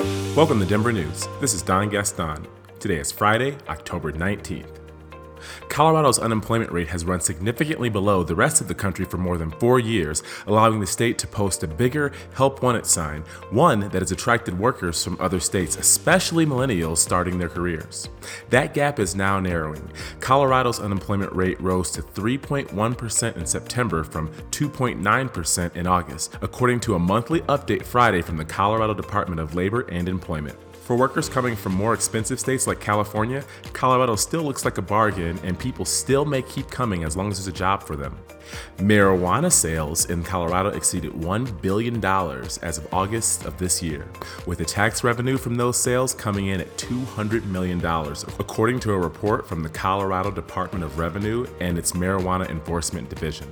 Welcome to Denver News. This is Don Gaston. Today is Friday, October 19th. Colorado's unemployment rate has run significantly below the rest of the country for more than four years, allowing the state to post a bigger Help Wanted sign, one that has attracted workers from other states, especially millennials starting their careers. That gap is now narrowing. Colorado's unemployment rate rose to 3.1% in September from 2.9% in August, according to a monthly update Friday from the Colorado Department of Labor and Employment. For workers coming from more expensive states like California, Colorado still looks like a bargain, and people still may keep coming as long as there's a job for them. Marijuana sales in Colorado exceeded $1 billion as of August of this year, with the tax revenue from those sales coming in at $200 million, according to a report from the Colorado Department of Revenue and its Marijuana Enforcement Division.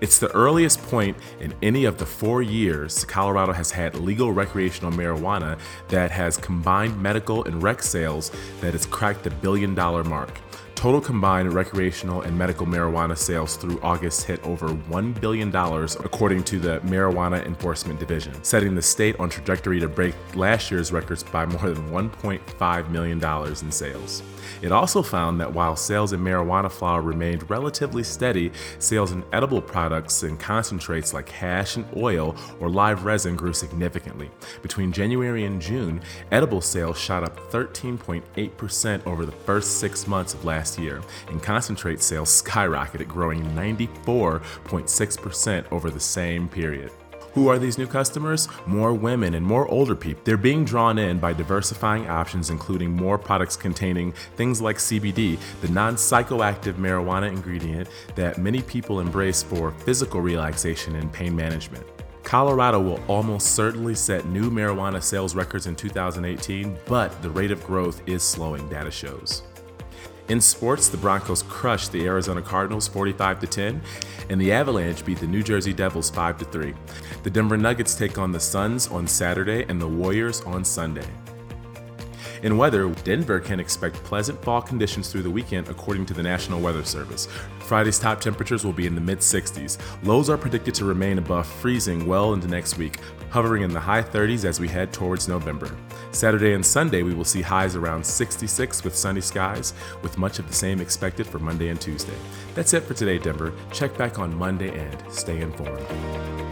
It's the earliest point in any of the four years Colorado has had legal recreational marijuana that has combined medical and rec sales that has cracked the billion dollar mark. Total combined recreational and medical marijuana sales through August hit over $1 billion, according to the Marijuana Enforcement Division, setting the state on trajectory to break last year's records by more than $1.5 million in sales. It also found that while sales in marijuana flower remained relatively steady, sales in edible products and concentrates like hash and oil or live resin grew significantly. Between January and June, edible sales shot up 13.8% over the first six months of last year, and concentrate sales skyrocketed, growing 94.6% over the same period. Who are these new customers? More women and more older people. They're being drawn in by diversifying options, including more products containing things like CBD, the non psychoactive marijuana ingredient that many people embrace for physical relaxation and pain management. Colorado will almost certainly set new marijuana sales records in 2018, but the rate of growth is slowing, data shows. In sports, the Broncos crushed the Arizona Cardinals 45 to 10, and the Avalanche beat the New Jersey Devils 5 to 3. The Denver Nuggets take on the Suns on Saturday and the Warriors on Sunday. In weather, Denver can expect pleasant fall conditions through the weekend according to the National Weather Service. Friday's top temperatures will be in the mid 60s. Lows are predicted to remain above freezing well into next week, hovering in the high 30s as we head towards November. Saturday and Sunday, we will see highs around 66 with sunny skies, with much of the same expected for Monday and Tuesday. That's it for today, Denver. Check back on Monday and stay informed.